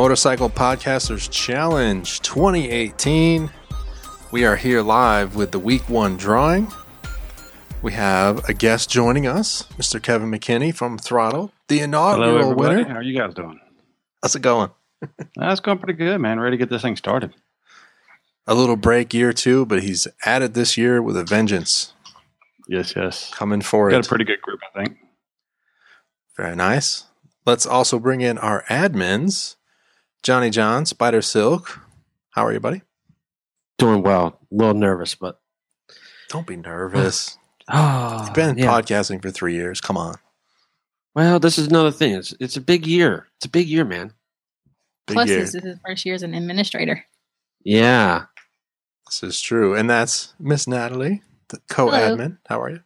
Motorcycle Podcasters Challenge 2018. We are here live with the week one drawing. We have a guest joining us, Mr. Kevin McKinney from Throttle, the inaugural Hello, everybody. winner. How are you guys doing? How's it going? That's going pretty good, man. Ready to get this thing started. A little break year two, but he's at it this year with a vengeance Yes, yes. coming for Got it. a pretty good group, I think. Very nice. Let's also bring in our admins, Johnny John, Spider Silk. How are you, buddy? Doing well. A little nervous, but Don't be nervous. oh, You've been yeah. podcasting for three years. Come on. well, this is another thing. It's it's a big year. It's a big year, man. Big Plus, year. this is his first year as an administrator. Yeah. This is true. And that's Miss Natalie, the co admin. How are you?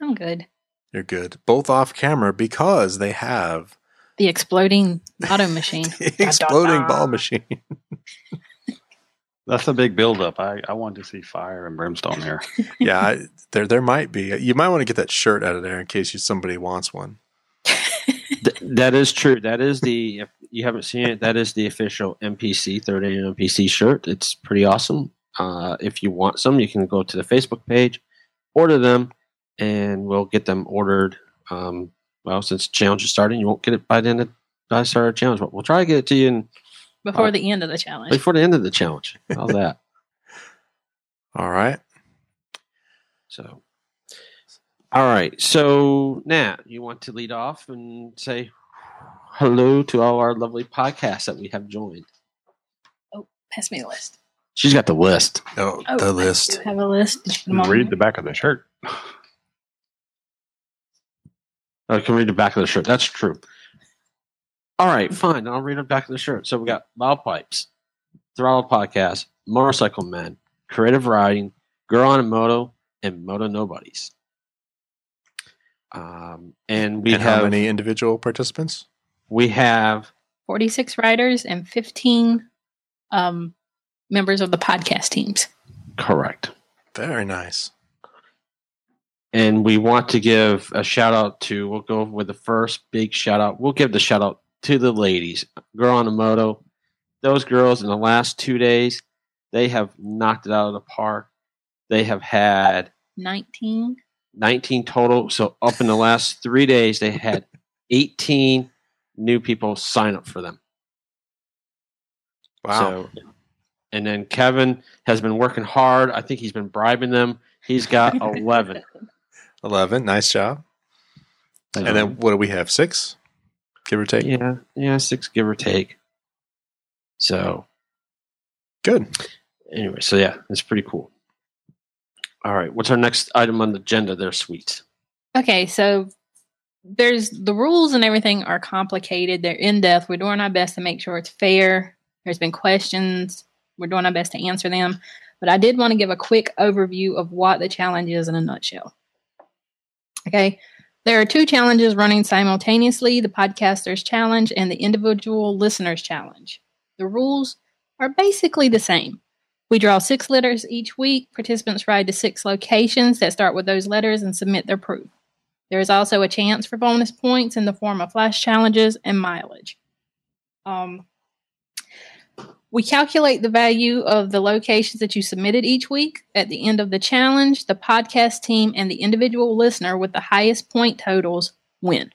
I'm good. You're good. Both off camera because they have The exploding auto machine. exploding da. ball machine. That's a big buildup. I, I want to see fire and brimstone here. yeah, I, there there might be. You might want to get that shirt out of there in case you, somebody wants one. Th- that is true. That is the if you haven't seen it, that is the official MPC third annual MPC shirt. It's pretty awesome. Uh, if you want some, you can go to the Facebook page, order them, and we'll get them ordered. Um, well, since the challenge is starting, you won't get it by the end of by the start of the challenge, but we'll try to get it to you in, Before Uh, the end of the challenge. before the end of the challenge. How's that? All right. So, all right. So, Nat, you want to lead off and say hello to all our lovely podcasts that we have joined? Oh, pass me the list. She's got the list. Oh, Oh, the I list. do have a list. Did you put them on Read the back of the shirt. I can read the back of the shirt. That's true. All right, fine. I'll read the back of the shirt. So we got Loud Pipes, Throttle Podcast, Motorcycle Men, Creative Riding, Girl on a Moto, and Moto Nobodies. Um, and we and have how many individual participants? we have 46 riders and 15 um, members of the podcast teams. correct. Very nice. And we want to give a shout out to we'll go with the first big shout out. We'll give the shout out to the ladies girl on a moto those girls in the last two days they have knocked it out of the park. They have had 19. 19 total. So up in the last three days they had 18 new people sign up for them. Wow. so and then kevin has been working hard. I think he's been bribing them. He's got 11 11. Nice job. And then what do we have? Six? Give or take? Yeah, yeah, six give or take. So Good. anyway, so yeah, it's pretty cool. All right, what's our next item on the agenda? There, sweet. Okay, so there's the rules and everything are complicated. They're in depth. We're doing our best to make sure it's fair. There's been questions. We're doing our best to answer them. But I did want to give a quick overview of what the challenge is in a nutshell. Okay, there are two challenges running simultaneously the Podcasters Challenge and the Individual Listeners Challenge. The rules are basically the same. We draw six letters each week. Participants ride to six locations that start with those letters and submit their proof. There is also a chance for bonus points in the form of flash challenges and mileage. Um, we calculate the value of the locations that you submitted each week. At the end of the challenge, the podcast team and the individual listener with the highest point totals win.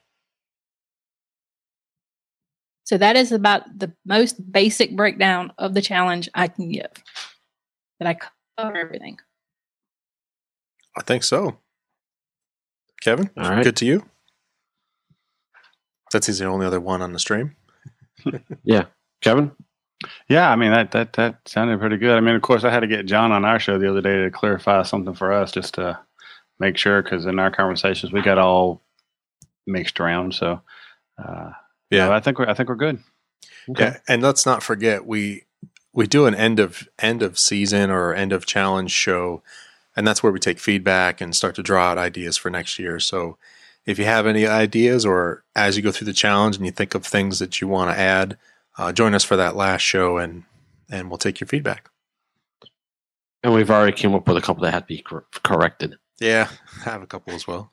So that is about the most basic breakdown of the challenge I can give. Did I cover everything? I think so. Kevin? All right. Good to you? That's he's the only other one on the stream. Yeah. Kevin. Yeah, I mean that that that sounded pretty good. I mean, of course, I had to get John on our show the other day to clarify something for us, just to make sure, because in our conversations we got all mixed around. So, uh, Yeah. I think we're I think we're good. Yeah, and let's not forget we we do an end of end of season or end of challenge show, and that's where we take feedback and start to draw out ideas for next year. So if you have any ideas or as you go through the challenge and you think of things that you want to add, uh, join us for that last show and and we'll take your feedback. And we've already came up with a couple that had to be cor- corrected. Yeah, I have a couple as well.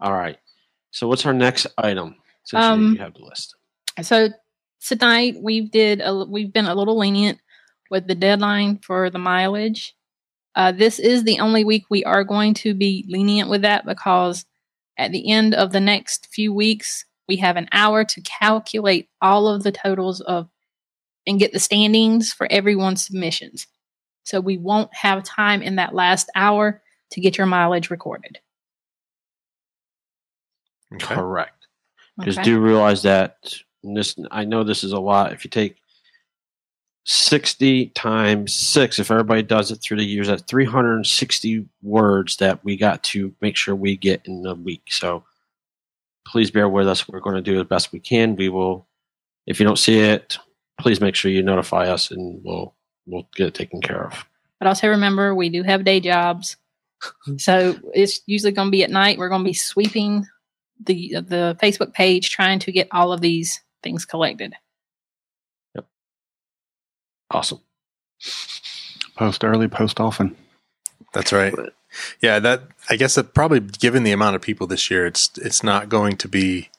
All right. So what's our next item? Since you- Um, you have the list. So tonight we did a, we've been a little lenient with the deadline for the mileage. Uh, this is the only week we are going to be lenient with that because at the end of the next few weeks we have an hour to calculate all of the totals of and get the standings for everyone's submissions. So we won't have time in that last hour to get your mileage recorded. Okay. Correct. Just Okay. do realize that this. I know this is a lot. If you take sixty times six, if everybody does it through the years, that's three hundred and sixty words that we got to make sure we get in a week. So please bear with us. We're going to do the best we can. We will. If you don't see it, please make sure you notify us, and we'll we'll get it taken care of. But also remember, we do have day jobs. So it's usually going to be at night. We're going to be sweeping the the Facebook page, trying to get all of these things collected. Yep. Awesome. Post early, post often. That's right. Yeah, that I guess that probably given the amount of people this year, it's it's not going to be.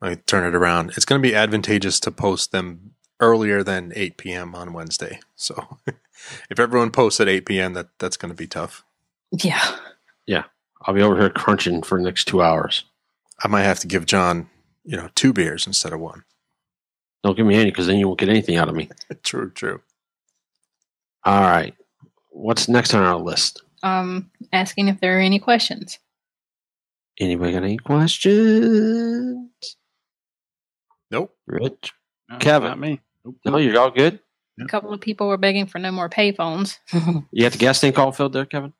Let me turn it around. It's going to be advantageous to post them earlier than 8 p.m. on Wednesday. So, if everyone posts at 8 p.m., that that's going to be tough. Yeah. Yeah. I'll be over here crunching for the next two hours. I might have to give John, you know, two beers instead of one. Don't give me any, because then you won't get anything out of me. true, true. All right. What's next on our list? Um, asking if there are any questions. Anybody got any questions? Nope. Rich? No, Kevin. Not me. No, you're all good? A couple of people were begging for no more payphones. You got the gas tank all filled there, Kevin?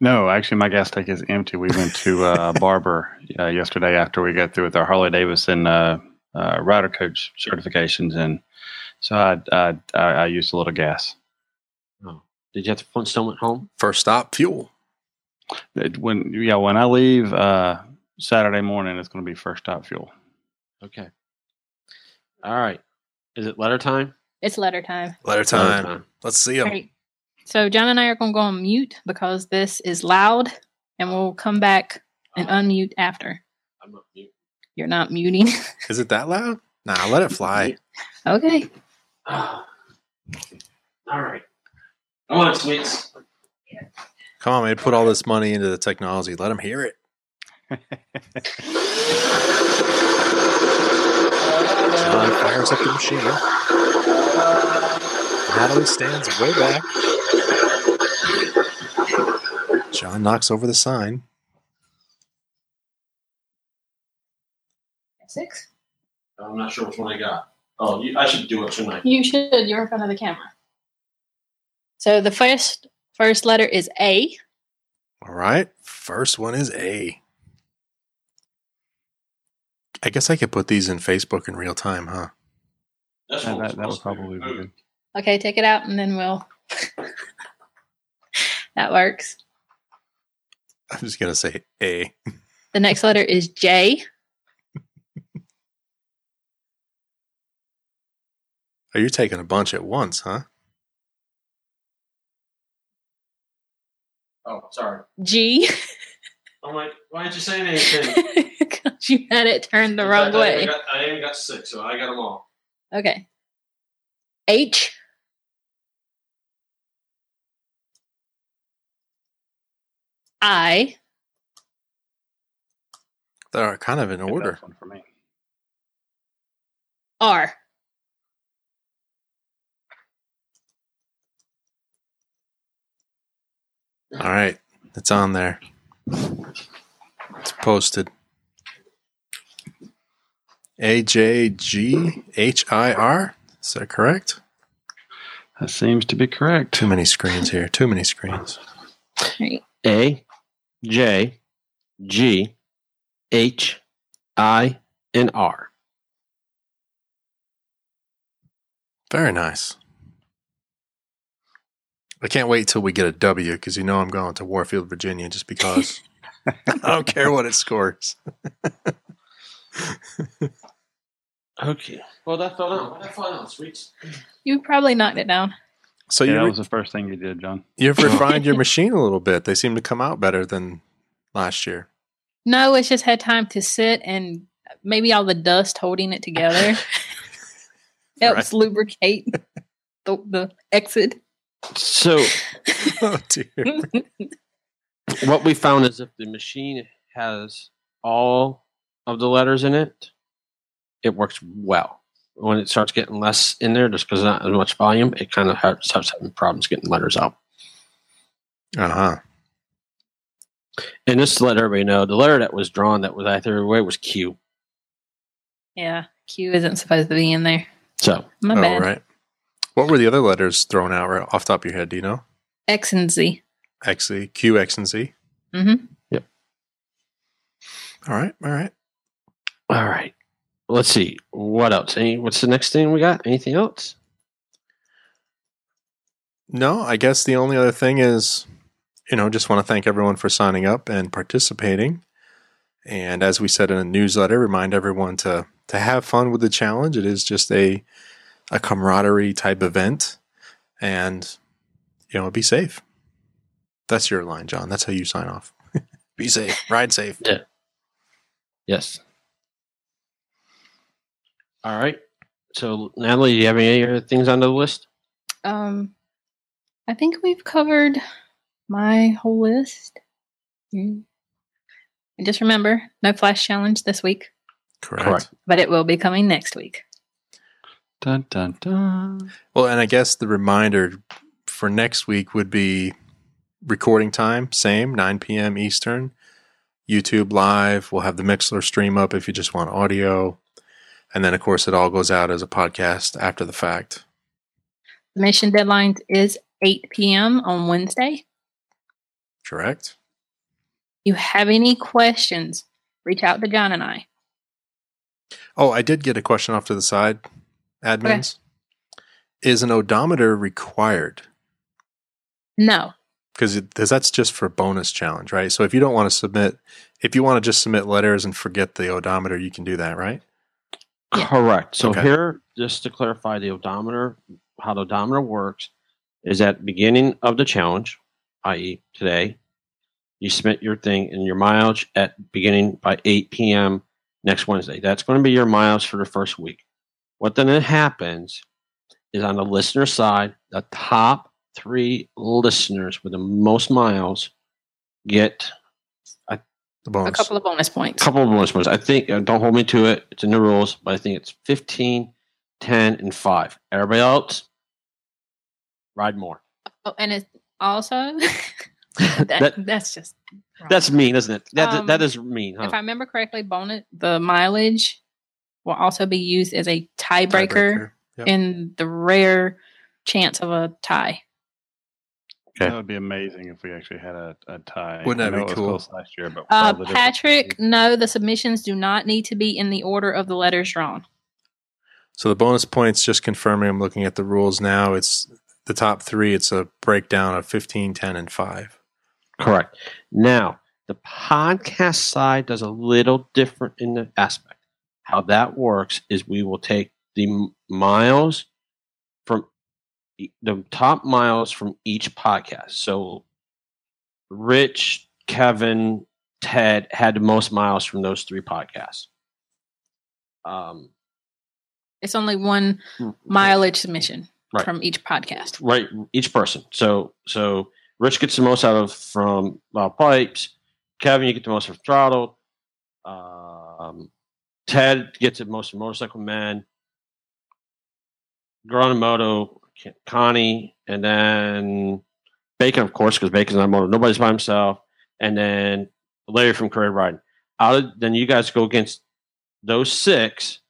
No, actually, my gas tank is empty. We went to uh, Barber uh, yesterday after we got through with our Harley Davidson uh, uh, rider coach certifications, and so I, I I I used a little gas. Did you have to Flintstone at home? First stop, fuel. It- when yeah, when I leave uh, Saturday morning, it's going to be first stop fuel. Okay. All right. Is it letter time? it's letter time. Letter Letter time. Let's see them. Great. So John and I are going to go on mute because this is loud, and we'll come back and unmute after. I'm not mute. You're not muting. Is it that loud? Nah, let it fly. okay. All right. Come on, sweets. Come on, man. Put all this money into the technology. Let them hear it. John fires up the machine. Natalie stands way back. John knocks over the sign. Six. I'm not sure which one I got. Oh, you, I should do it tonight. You should. You're in front of the camera. So the first first letter is A. All right. First one is A. I guess I could put these in Facebook in real time, huh? That's That, what that, that would probably be good. Okay, take it out and then we'll. that works. I'm just going to say A. The next letter is J. Oh, you're taking a bunch at once, huh? Sorry. G. I'm like, why aren't you saying anything? Because you had it turned the wrong I, way. got, I even got six, so I got them all. Okay. H. I. They're kind of in order. one for me. R. All right. It's on there. It's posted. A J G H I R. Is that correct? That seems to be correct. Too many screens here. Too many screens. Right. A, J, G, H, I, and R. Very nice. I can't wait till we get a W because you know I'm going to Warfield, Virginia, just because. I don't care what it scores. Okay. Well, that fell out. That fell out, sweets. You probably knocked it down. So yeah, you that re- was the first thing you did, John. you've refined your machine a little bit. They seem to come out better than last year. No, it's just had time to sit and maybe all the dust holding it together helps lubricate the, the exit. So oh dear. what we found is if the machine has all of the letters in it, it works well. When it starts getting less in there, just because not as much volume, it kind of ha- starts having problems getting letters out. Uh huh. And just to let everybody know, the letter that was drawn that was I threw away was Q. Yeah, Q isn't supposed to be in there. So My Oh bad. right. What were the other letters thrown out right off the top of your head? Do you know? X and Z. X, E, Q, X, and Z. Mm-hmm. Yep. All right. All right. all right, let's see what else. Any, what's the next thing we got? Anything else? No, I guess the only other thing is, you know, just want to thank everyone for signing up and participating. And as we said in a newsletter, remind everyone to to have fun with the challenge. It is just a a camaraderie type event, and you know, be safe. That's your line, John. That's how you sign off. be safe. Ride safe. yeah Yes. All right. So Natalie, do you have any other things on the list? Um, I think we've covered my whole list. Mm. And just remember, no flash challenge this week, Correct. Correct. but it will be coming next week. Dun dun dun. Well, and I guess the reminder for next week would be recording time, same, 9 p.m. Eastern. YouTube live. We'll have the Mixlr stream up if you just want audio. And then, of course, it all goes out as a podcast after the fact. The mission deadline is 8 p.m. on Wednesday. Correct? you have any questions, reach out to John and I. Oh, I did get a question off to the side, admins. Is an odometer required? No, Because that's just for bonus challenge, right? So if you don't want to submit, if you want to just submit letters and forget the odometer, you can do that, right? Yeah. Correct. So Okay. here, just to clarify the odometer, how the odometer works is at beginning of the challenge, i.e., today, you submit your thing and your mileage at beginning by 8 p.m. next Wednesday. That's going to be your miles for the first week. What then happens is on the listener side, the top three listeners with the most miles get The a couple of bonus points. A couple of bonus points. I think, uh, don't hold me to it. It's in the rules, but I think it's 15, 10, and 5. Everybody else, ride more. Oh, and it's also that, That- that's just wrong. That's mean, isn't it? That, Um, that is mean, huh? if I remember correctly, bonus the mileage will also be used as a tiebreaker Tiebreaker. Yep. in the rare chance of a tie. Okay. That would be amazing if we actually had a, a tie. Wouldn't that be it was cool? close last year, but Uh, all different- Patrick, no, the submissions do not need to be in the order of the letters drawn. So the bonus points, just confirming, I'm looking at the rules now. It's the top three. It's a breakdown of 15, 10, and 5. Correct. Now, the podcast side does a little different in the aspect. How that works is we will take the miles from the top miles from each podcast. So, Rich, Kevin, Ted had the most miles from those three podcasts. Um, It's only one mileage submission Right. from each podcast. right each person so so rich gets the most out of from uh, pipes kevin you get the most from throttle um, ted gets the most motorcycle man Girl on a Moto, Connie, and then Bacon, of course, because Bacon's on moto. Nobody's by himself. And then Larry from Creative Riding. Out of, then you guys go against those six.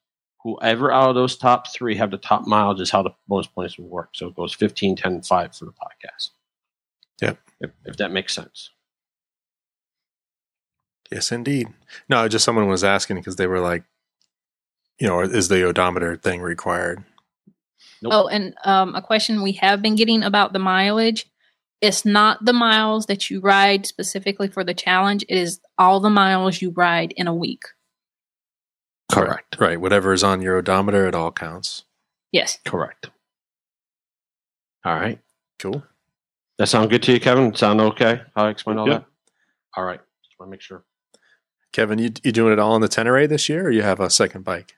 Whoever out of those top three have the top mileage is how the bonus points will work. So it goes 15, 10, and 5 for the podcast. Yep. If, if that makes sense. Yes, indeed. No, just someone was asking because they were like, you know, is the odometer thing required? Nope. Oh, and um, a question we have been getting about the mileage. It's not the miles that you ride specifically for the challenge. It is all the miles you ride in a week. Correct. Right. Whatever is on your odometer, it all counts. Yes. Correct. All right. Cool. That sound good to you, Kevin? Sound okay? How I explained all Yep. that? All right. Just want to make sure. Kevin, you you doing it all on the Tenere this year, or you have a second bike?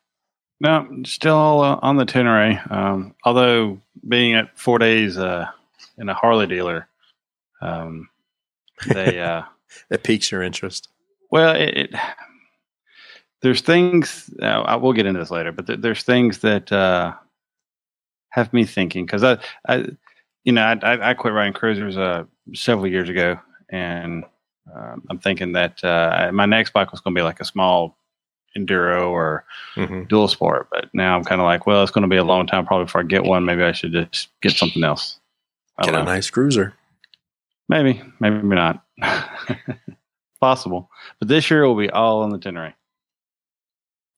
No, still uh, on the Tenere. Um, although being at four days uh, in a Harley dealer, um, they uh, It piques your interest. well, it, it there's things uh, I will get into this later, but th- there's things that uh, have me thinking because I, I, you know, I, I, I quit riding cruisers uh, several years ago, and um, I'm thinking that uh, my next bike was going to be like a small enduro or hmm dual sport. But now I'm kind of like, well, it's going to be a long time probably before I get one. Maybe I should just get something else. I Get a know. nice cruiser. Maybe, maybe not. Possible. But this year will be all on the Tenere.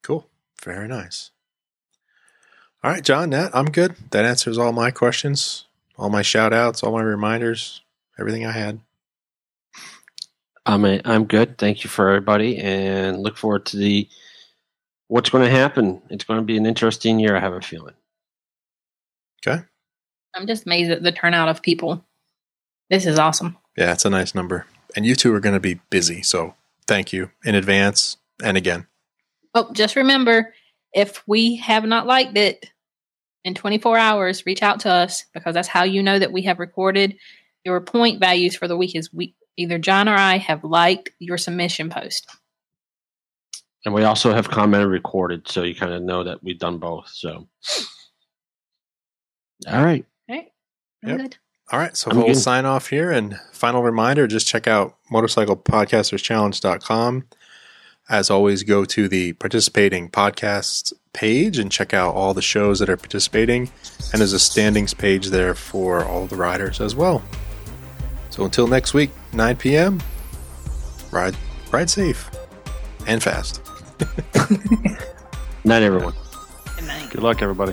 Cool. Very nice. All right, John, Nat, I'm good. That answers all my questions, all my shout outs, all my reminders, everything I had. I'm a, I'm good. Thank you for everybody, and look forward to the what's going to happen. It's going to be an interesting year. I have a feeling. Okay. I'm just amazed at the turnout of people. This is awesome. Yeah, it's a nice number. And you two are going to be busy. So thank you in advance and again. Oh, just remember if we have not liked it in 24 hours, reach out to us because that's how you know that we have recorded your point values for the week. Is we either John or I have liked your submission post. And we also have commented recorded, so you kind of know that we've done both. So, all right. All right. I'm Yep. good. All right, so I'm we'll good. sign off here. And final reminder just check out motorcyclepodcasterschallenge.com. As always, go to the participating podcasts page and check out all the shows that are participating. And there's a standings page there for all the riders as well. So until next week, 9 p.m., ride, ride safe and fast. Night, everyone. Good night. Good luck, everybody.